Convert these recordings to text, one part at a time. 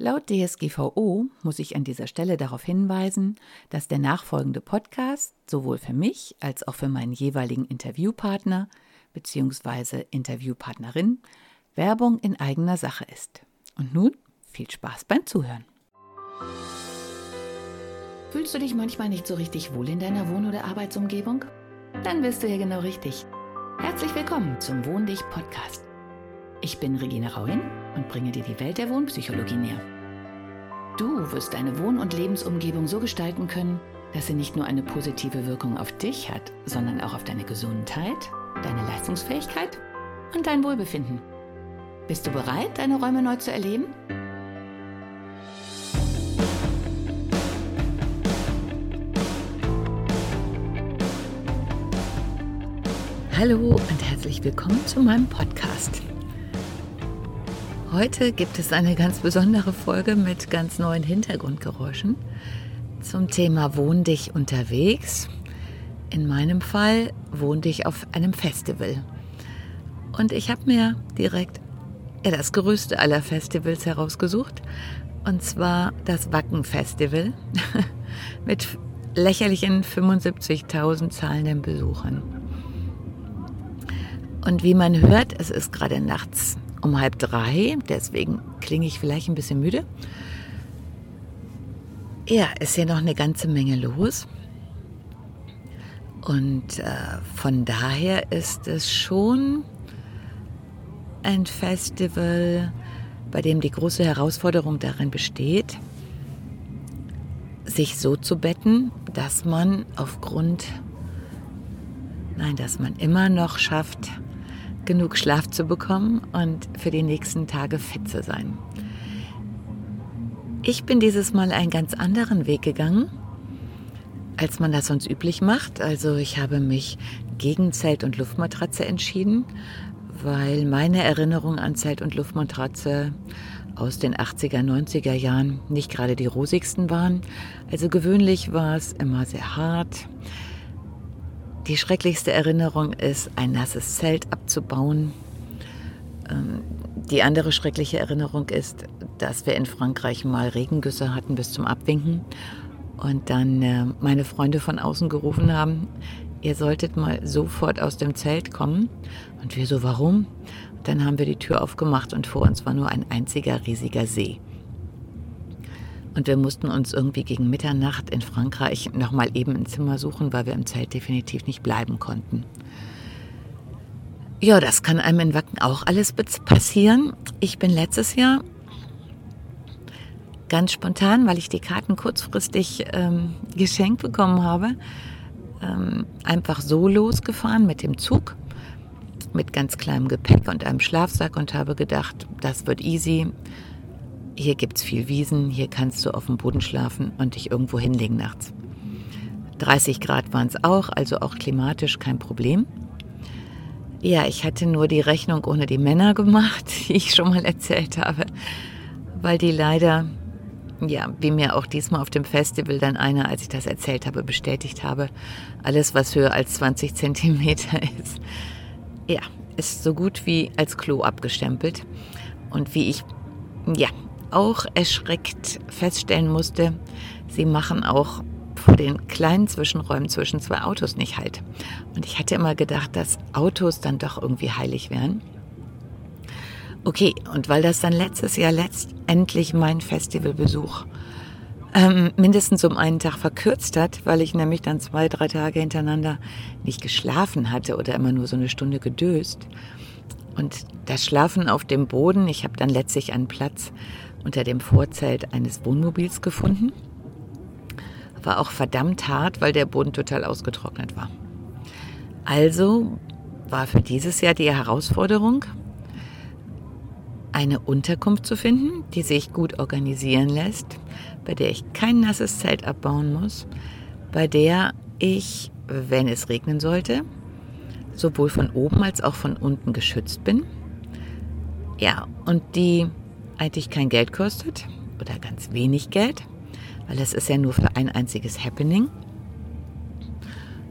Laut DSGVO muss ich an dieser Stelle darauf hinweisen, dass der nachfolgende Podcast sowohl für mich als auch für meinen jeweiligen Interviewpartner bzw. Interviewpartnerin Werbung in eigener Sache ist. Und nun viel Spaß beim Zuhören. Fühlst du dich manchmal nicht so richtig wohl in deiner Wohn- oder Arbeitsumgebung? Dann bist du hier genau richtig. Herzlich willkommen zum Wohndich Podcast. Ich bin Regina Rauin und bringe dir die Welt der Wohnpsychologie näher. Du wirst deine Wohn- und Lebensumgebung so gestalten können, dass sie nicht nur eine positive Wirkung auf dich hat, sondern auch auf deine Gesundheit, deine Leistungsfähigkeit und dein Wohlbefinden. Bist du bereit, deine Räume neu zu erleben? Hallo und herzlich willkommen zu meinem Podcast. Heute gibt es eine ganz besondere Folge mit ganz neuen Hintergrundgeräuschen zum Thema Wohn dich unterwegs. In meinem Fall wohn dich auf einem Festival. Und ich habe mir direkt das größte aller Festivals herausgesucht. Und zwar das Wacken Festival mit lächerlichen 75.000 zahlenden Besuchern. Und wie man hört, es ist gerade nachts um halb drei, deswegen klinge ich vielleicht ein bisschen müde. Ja, ist hier noch eine ganze Menge los. Und äh, von daher ist es schon ein Festival, bei dem die große Herausforderung darin besteht, sich so zu betten, dass man aufgrund, nein, dass man immer noch schafft, genug Schlaf zu bekommen und für die nächsten Tage fit zu sein. Ich bin dieses Mal einen ganz anderen Weg gegangen, als man das sonst üblich macht. Also ich habe mich gegen Zelt- und Luftmatratze entschieden, weil meine Erinnerungen an Zelt- und Luftmatratze aus den 80er, 90er Jahren nicht gerade die rosigsten waren. Also gewöhnlich war es immer sehr hart, die schrecklichste Erinnerung ist, ein nasses Zelt abzubauen. Ähm, die andere schreckliche Erinnerung ist, dass wir in Frankreich mal Regengüsse hatten bis zum Abwinken und dann äh, meine Freunde von außen gerufen haben, ihr solltet mal sofort aus dem Zelt kommen. Und wir so, warum? dann haben wir die Tür aufgemacht und vor uns war nur ein einziger riesiger See. Und wir mussten uns irgendwie gegen Mitternacht in Frankreich nochmal eben ein Zimmer suchen, weil wir im Zelt definitiv nicht bleiben konnten. Ja, das kann einem in Wacken auch alles passieren. Ich bin letztes Jahr ganz spontan, weil ich die Karten kurzfristig ähm, geschenkt bekommen habe, ähm, einfach so losgefahren mit dem Zug, mit ganz kleinem Gepäck und einem Schlafsack und habe gedacht, das wird easy. Hier gibt es viel Wiesen, hier kannst du auf dem Boden schlafen und dich irgendwo hinlegen nachts. 30 Grad waren es auch, also auch klimatisch kein Problem. Ja, ich hatte nur die Rechnung ohne die Männer gemacht, die ich schon mal erzählt habe, weil die leider, ja, wie mir auch diesmal auf dem Festival dann einer, als ich das erzählt habe, bestätigt habe, alles, was höher als 20 Zentimeter ist, ja, ist so gut wie als Klo abgestempelt. Und wie ich, ja, auch erschreckt feststellen musste, sie machen auch vor den kleinen Zwischenräumen zwischen zwei Autos nicht halt. Und ich hatte immer gedacht, dass Autos dann doch irgendwie heilig wären. Okay, und weil das dann letztes Jahr letztendlich mein Festivalbesuch ähm, mindestens um einen Tag verkürzt hat, weil ich nämlich dann zwei, drei Tage hintereinander nicht geschlafen hatte oder immer nur so eine Stunde gedöst. Und das Schlafen auf dem Boden, ich habe dann letztlich einen Platz unter dem Vorzelt eines Wohnmobils gefunden. War auch verdammt hart, weil der Boden total ausgetrocknet war. Also war für dieses Jahr die Herausforderung, eine Unterkunft zu finden, die sich gut organisieren lässt, bei der ich kein nasses Zelt abbauen muss, bei der ich, wenn es regnen sollte, sowohl von oben als auch von unten geschützt bin. Ja, und die eigentlich kein Geld kostet oder ganz wenig Geld, weil es ist ja nur für ein einziges Happening.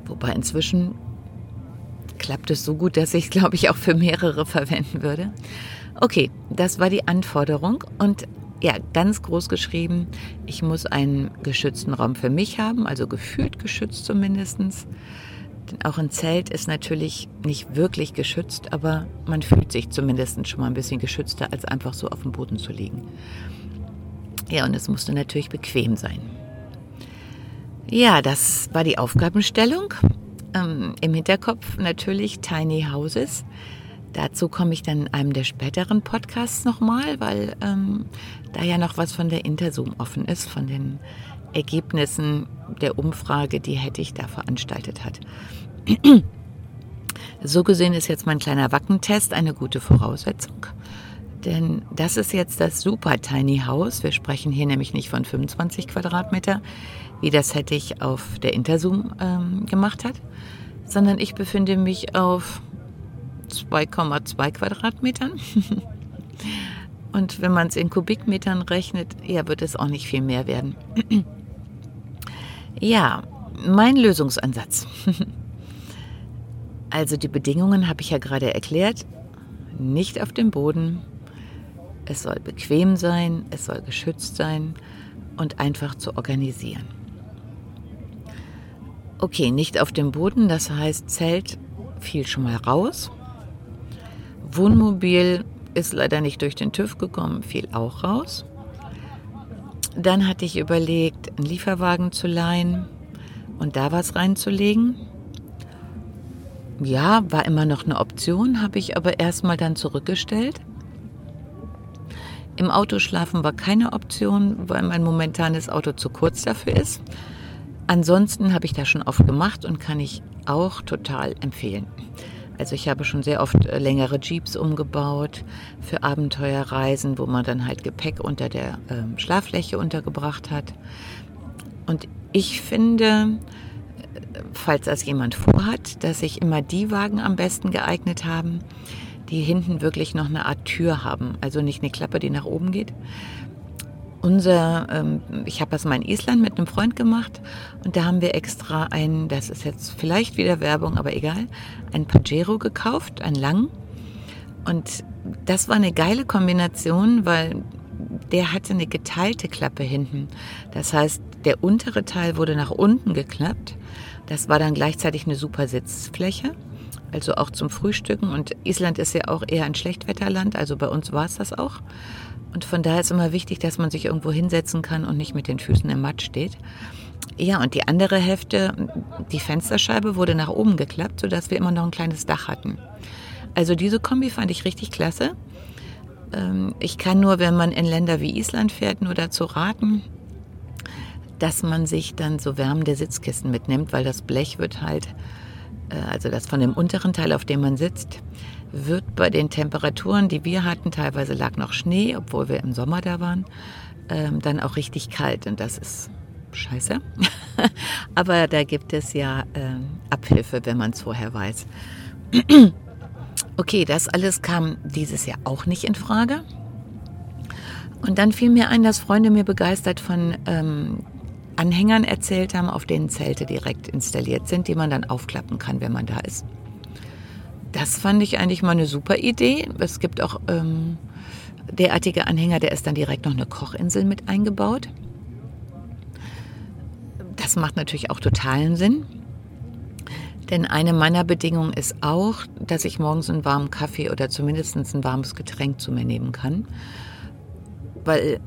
Wobei inzwischen klappt es so gut, dass ich glaube ich, auch für mehrere verwenden würde. Okay, das war die Anforderung und ja, ganz groß geschrieben, ich muss einen geschützten Raum für mich haben, also gefühlt geschützt zumindest. Denn auch ein Zelt ist natürlich nicht wirklich geschützt, aber man fühlt sich zumindest schon mal ein bisschen geschützter, als einfach so auf dem Boden zu liegen. Ja, und es musste natürlich bequem sein. Ja, das war die Aufgabenstellung. Ähm, Im Hinterkopf natürlich Tiny Houses. Dazu komme ich dann in einem der späteren Podcasts nochmal, weil ähm, da ja noch was von der Interzoom offen ist, von den Ergebnissen der Umfrage, die hätte ich da veranstaltet hat. So gesehen ist jetzt mein kleiner Wackentest eine gute Voraussetzung. Denn das ist jetzt das Super Tiny House. Wir sprechen hier nämlich nicht von 25 Quadratmeter, wie das hätte ich auf der Interzoom ähm, gemacht hat, sondern ich befinde mich auf 2,2 Quadratmetern. Und wenn man es in Kubikmetern rechnet, ja, wird es auch nicht viel mehr werden. Ja, mein Lösungsansatz. also die Bedingungen habe ich ja gerade erklärt. Nicht auf dem Boden. Es soll bequem sein, es soll geschützt sein und einfach zu organisieren. Okay, nicht auf dem Boden, das heißt Zelt fiel schon mal raus. Wohnmobil ist leider nicht durch den TÜV gekommen, fiel auch raus. Dann hatte ich überlegt, einen Lieferwagen zu leihen und da was reinzulegen. Ja, war immer noch eine Option, habe ich aber erstmal dann zurückgestellt. Im Auto schlafen war keine Option, weil mein momentanes Auto zu kurz dafür ist. Ansonsten habe ich das schon oft gemacht und kann ich auch total empfehlen. Also ich habe schon sehr oft äh, längere Jeeps umgebaut für Abenteuerreisen, wo man dann halt Gepäck unter der ähm, Schlaffläche untergebracht hat. Und ich finde, äh, falls das jemand vorhat, dass sich immer die Wagen am besten geeignet haben, die hinten wirklich noch eine Art Tür haben. Also nicht eine Klappe, die nach oben geht, unser, ähm, ich habe das mal in Island mit einem Freund gemacht und da haben wir extra ein, das ist jetzt vielleicht wieder Werbung, aber egal, ein Pajero gekauft, ein lang. Und das war eine geile Kombination, weil der hatte eine geteilte Klappe hinten. Das heißt, der untere Teil wurde nach unten geklappt. Das war dann gleichzeitig eine super Sitzfläche, also auch zum Frühstücken. Und Island ist ja auch eher ein Schlechtwetterland, also bei uns war es das auch. Und von daher ist immer wichtig, dass man sich irgendwo hinsetzen kann und nicht mit den Füßen im Matsch steht. Ja, und die andere Hälfte, die Fensterscheibe wurde nach oben geklappt, sodass wir immer noch ein kleines Dach hatten. Also diese Kombi fand ich richtig klasse. Ähm, ich kann nur, wenn man in Länder wie Island fährt, nur dazu raten, dass man sich dann so wärmende Sitzkissen mitnimmt, weil das Blech wird halt, äh, also das von dem unteren Teil, auf dem man sitzt, wird bei den Temperaturen, die wir hatten, teilweise lag noch Schnee, obwohl wir im Sommer da waren, ähm, dann auch richtig kalt. Und das ist scheiße. Aber da gibt es ja ähm, Abhilfe, wenn man es vorher weiß. okay, das alles kam dieses Jahr auch nicht in Frage. Und dann fiel mir ein, dass Freunde mir begeistert von ähm, Anhängern erzählt haben, auf denen Zelte direkt installiert sind, die man dann aufklappen kann, wenn man da ist. Das fand ich eigentlich mal eine super Idee. Es gibt auch ähm, derartige Anhänger, der ist dann direkt noch eine Kochinsel mit eingebaut. Das macht natürlich auch totalen Sinn. Denn eine meiner Bedingungen ist auch, dass ich morgens einen warmen Kaffee oder zumindest ein warmes Getränk zu mir nehmen kann. Weil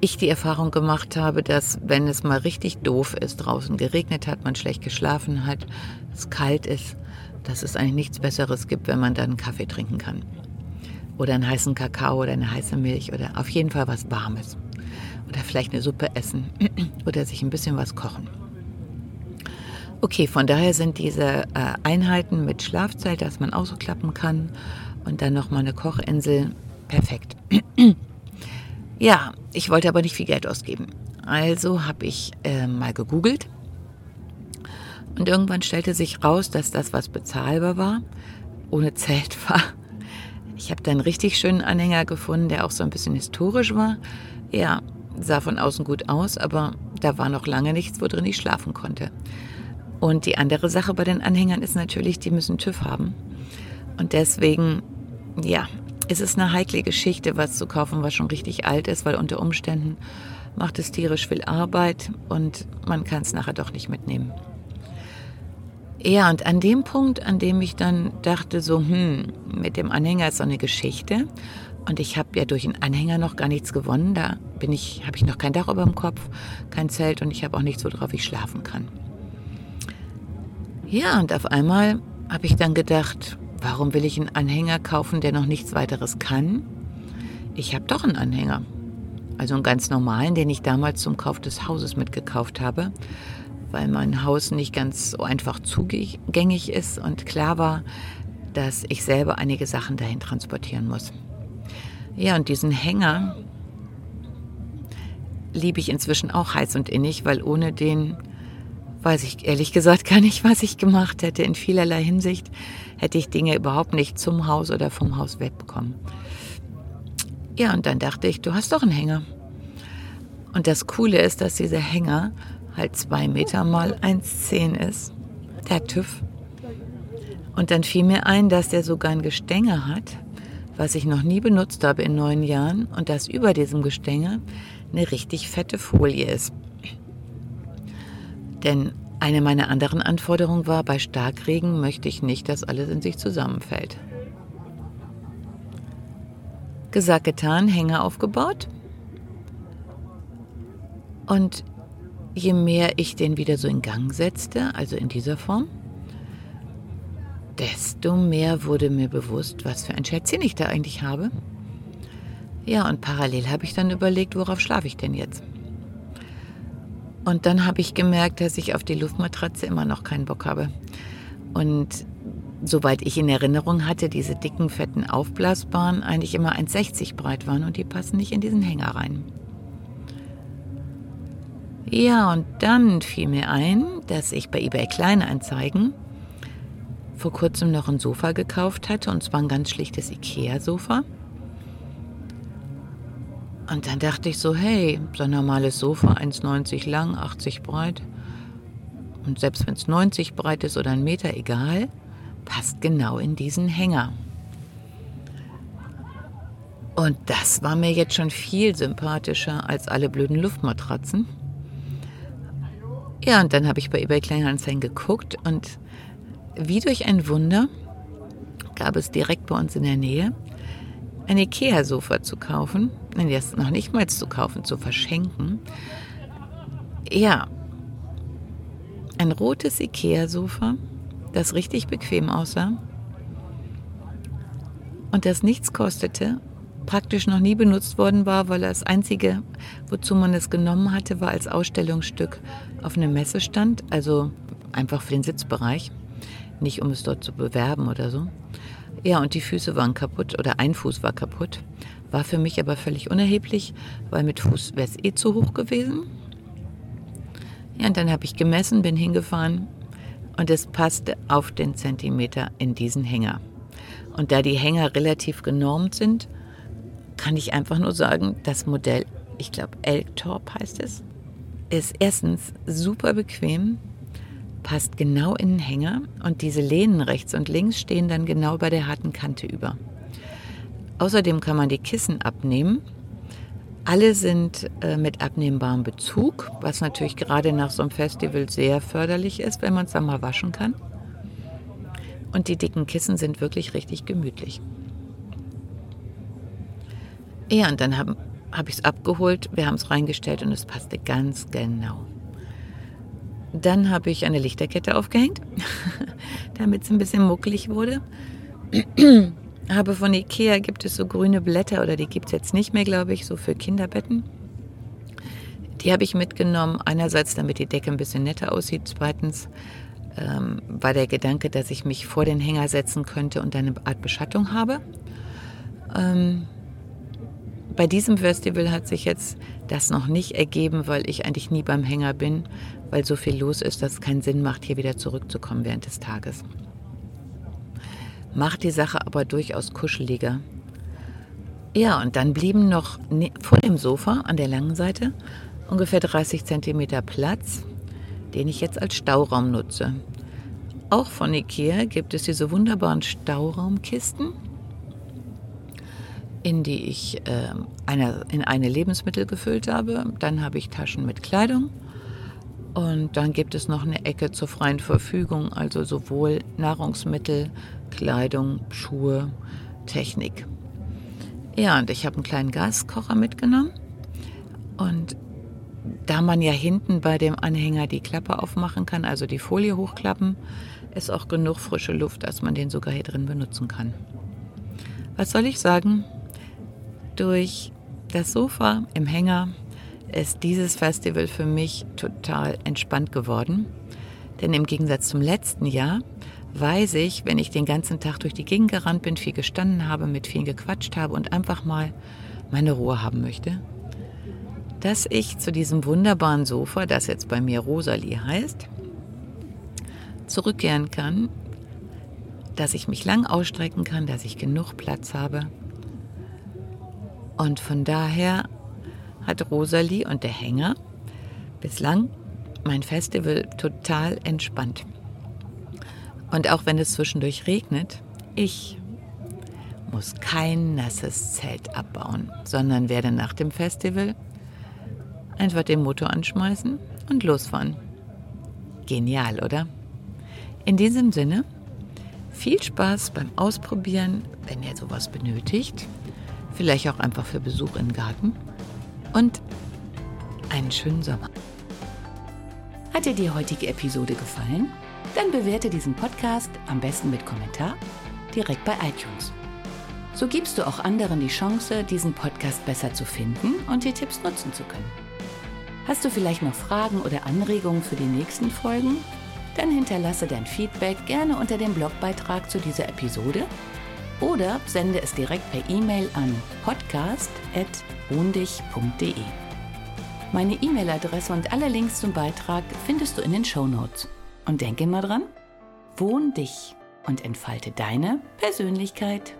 ich die Erfahrung gemacht habe, dass wenn es mal richtig doof ist, draußen geregnet hat, man schlecht geschlafen hat, es kalt ist, dass es eigentlich nichts Besseres gibt, wenn man dann Kaffee trinken kann. Oder einen heißen Kakao oder eine heiße Milch oder auf jeden Fall was Warmes. Oder vielleicht eine Suppe essen oder sich ein bisschen was kochen. Okay, von daher sind diese äh, Einheiten mit Schlafzelt, dass man ausklappen kann und dann nochmal eine Kochinsel, perfekt. ja, ich wollte aber nicht viel Geld ausgeben. Also habe ich äh, mal gegoogelt und irgendwann stellte sich raus, dass das, was bezahlbar war, ohne Zelt war. Ich habe da einen richtig schönen Anhänger gefunden, der auch so ein bisschen historisch war. Ja, sah von außen gut aus, aber da war noch lange nichts, wo drin ich schlafen konnte. Und die andere Sache bei den Anhängern ist natürlich, die müssen TÜV haben. Und deswegen, ja, es ist eine heikle Geschichte, was zu kaufen, was schon richtig alt ist, weil unter Umständen macht es tierisch viel Arbeit und man kann es nachher doch nicht mitnehmen. Ja, und an dem Punkt, an dem ich dann dachte, so, hm, mit dem Anhänger ist so eine Geschichte. Und ich habe ja durch den Anhänger noch gar nichts gewonnen. Da bin ich, habe ich noch kein Dach über dem Kopf, kein Zelt und ich habe auch nichts, worauf ich schlafen kann. Ja, und auf einmal habe ich dann gedacht, warum will ich einen Anhänger kaufen, der noch nichts weiteres kann? Ich habe doch einen Anhänger. Also einen ganz normalen, den ich damals zum Kauf des Hauses mitgekauft habe, weil mein Haus nicht ganz so einfach zugängig ist und klar war, dass ich selber einige Sachen dahin transportieren muss. Ja, und diesen Hänger liebe ich inzwischen auch heiß und innig, weil ohne den weiß ich ehrlich gesagt gar nicht, was ich gemacht hätte. In vielerlei Hinsicht hätte ich Dinge überhaupt nicht zum Haus oder vom Haus wegbekommen. Ja, und dann dachte ich, du hast doch einen Hänger. Und das Coole ist, dass dieser Hänger halt zwei Meter mal 1,10 ist. Der TÜV. Und dann fiel mir ein, dass der sogar ein Gestänge hat, was ich noch nie benutzt habe in neun Jahren und dass über diesem Gestänge eine richtig fette Folie ist. Denn eine meiner anderen Anforderungen war, bei Starkregen möchte ich nicht, dass alles in sich zusammenfällt. Gesagt, getan, Hänger aufgebaut. Und je mehr ich den wieder so in Gang setzte, also in dieser Form, desto mehr wurde mir bewusst, was für ein Schätzchen ich da eigentlich habe. Ja, und parallel habe ich dann überlegt, worauf schlafe ich denn jetzt? Und dann habe ich gemerkt, dass ich auf die Luftmatratze immer noch keinen Bock habe. Und soweit ich in Erinnerung hatte, diese dicken, fetten Aufblasbaren eigentlich immer 1,60 breit waren und die passen nicht in diesen Hänger rein. Ja, und dann fiel mir ein, dass ich bei eBay Kleinanzeigen vor kurzem noch ein Sofa gekauft hatte, und zwar ein ganz schlichtes Ikea-Sofa. Und dann dachte ich so, hey, so ein normales Sofa, 1,90 lang, 80 breit. Und selbst wenn es 90 breit ist oder ein Meter, egal, passt genau in diesen Hänger. Und das war mir jetzt schon viel sympathischer als alle blöden Luftmatratzen. Ja, und dann habe ich bei eBay Kleinanzeigen geguckt und wie durch ein Wunder gab es direkt bei uns in der Nähe ein Ikea-Sofa zu kaufen, nein, das noch nicht mal zu kaufen, zu verschenken. Ja, ein rotes Ikea-Sofa, das richtig bequem aussah und das nichts kostete, praktisch noch nie benutzt worden war, weil das einzige, wozu man es genommen hatte, war als Ausstellungsstück auf einem Messestand, also einfach für den Sitzbereich, nicht um es dort zu bewerben oder so. Ja, und die Füße waren kaputt oder ein Fuß war kaputt. War für mich aber völlig unerheblich, weil mit Fuß wäre es eh zu hoch gewesen. Ja, und dann habe ich gemessen, bin hingefahren und es passte auf den Zentimeter in diesen Hänger. Und da die Hänger relativ genormt sind, kann ich einfach nur sagen, das Modell, ich glaube Elktorp heißt es, ist erstens super bequem, passt genau in den Hänger und diese Lehnen rechts und links stehen dann genau bei der harten Kante über. Außerdem kann man die Kissen abnehmen. Alle sind äh, mit abnehmbarem Bezug, was natürlich gerade nach so einem Festival sehr förderlich ist, wenn man es dann mal waschen kann. Und die dicken Kissen sind wirklich richtig gemütlich. Ja, und dann habe hab ich es abgeholt, wir haben es reingestellt und es passte ganz genau. Dann habe ich eine Lichterkette aufgehängt, damit es ein bisschen muckelig wurde. habe von Ikea gibt es so grüne Blätter oder die gibt es jetzt nicht mehr, glaube ich, so für Kinderbetten. Die habe ich mitgenommen. Einerseits, damit die Decke ein bisschen netter aussieht. Zweitens ähm, war der Gedanke, dass ich mich vor den Hänger setzen könnte und eine Art Beschattung habe. Ähm, bei diesem Festival hat sich jetzt das noch nicht ergeben, weil ich eigentlich nie beim Hänger bin, weil so viel los ist, dass es keinen Sinn macht, hier wieder zurückzukommen während des Tages. Macht die Sache aber durchaus kuscheliger. Ja, und dann blieben noch ne, vor dem Sofa an der langen Seite ungefähr 30 cm Platz, den ich jetzt als Stauraum nutze. Auch von Ikea gibt es diese wunderbaren Stauraumkisten in die ich äh, eine, in eine Lebensmittel gefüllt habe. Dann habe ich Taschen mit Kleidung. Und dann gibt es noch eine Ecke zur freien Verfügung, also sowohl Nahrungsmittel, Kleidung, Schuhe, Technik. Ja, und ich habe einen kleinen Gaskocher mitgenommen. Und da man ja hinten bei dem Anhänger die Klappe aufmachen kann, also die Folie hochklappen, ist auch genug frische Luft, dass man den sogar hier drin benutzen kann. Was soll ich sagen? Durch das Sofa im Hänger ist dieses Festival für mich total entspannt geworden. Denn im Gegensatz zum letzten Jahr weiß ich, wenn ich den ganzen Tag durch die Gegend gerannt bin, viel gestanden habe, mit vielen gequatscht habe und einfach mal meine Ruhe haben möchte, dass ich zu diesem wunderbaren Sofa, das jetzt bei mir Rosalie heißt, zurückkehren kann, dass ich mich lang ausstrecken kann, dass ich genug Platz habe. Und von daher hat Rosalie und der Hänger bislang mein Festival total entspannt. Und auch wenn es zwischendurch regnet, ich muss kein nasses Zelt abbauen, sondern werde nach dem Festival einfach den Motor anschmeißen und losfahren. Genial, oder? In diesem Sinne, viel Spaß beim Ausprobieren, wenn ihr sowas benötigt. Vielleicht auch einfach für Besuch im Garten. Und einen schönen Sommer. Hat dir die heutige Episode gefallen? Dann bewerte diesen Podcast am besten mit Kommentar direkt bei iTunes. So gibst du auch anderen die Chance, diesen Podcast besser zu finden und die Tipps nutzen zu können. Hast du vielleicht noch Fragen oder Anregungen für die nächsten Folgen? Dann hinterlasse dein Feedback gerne unter dem Blogbeitrag zu dieser Episode oder sende es direkt per E-Mail an podcast.wohndich.de. Meine E-Mail-Adresse und alle Links zum Beitrag findest du in den Show Notes. Und denke immer dran, wohn dich und entfalte deine Persönlichkeit.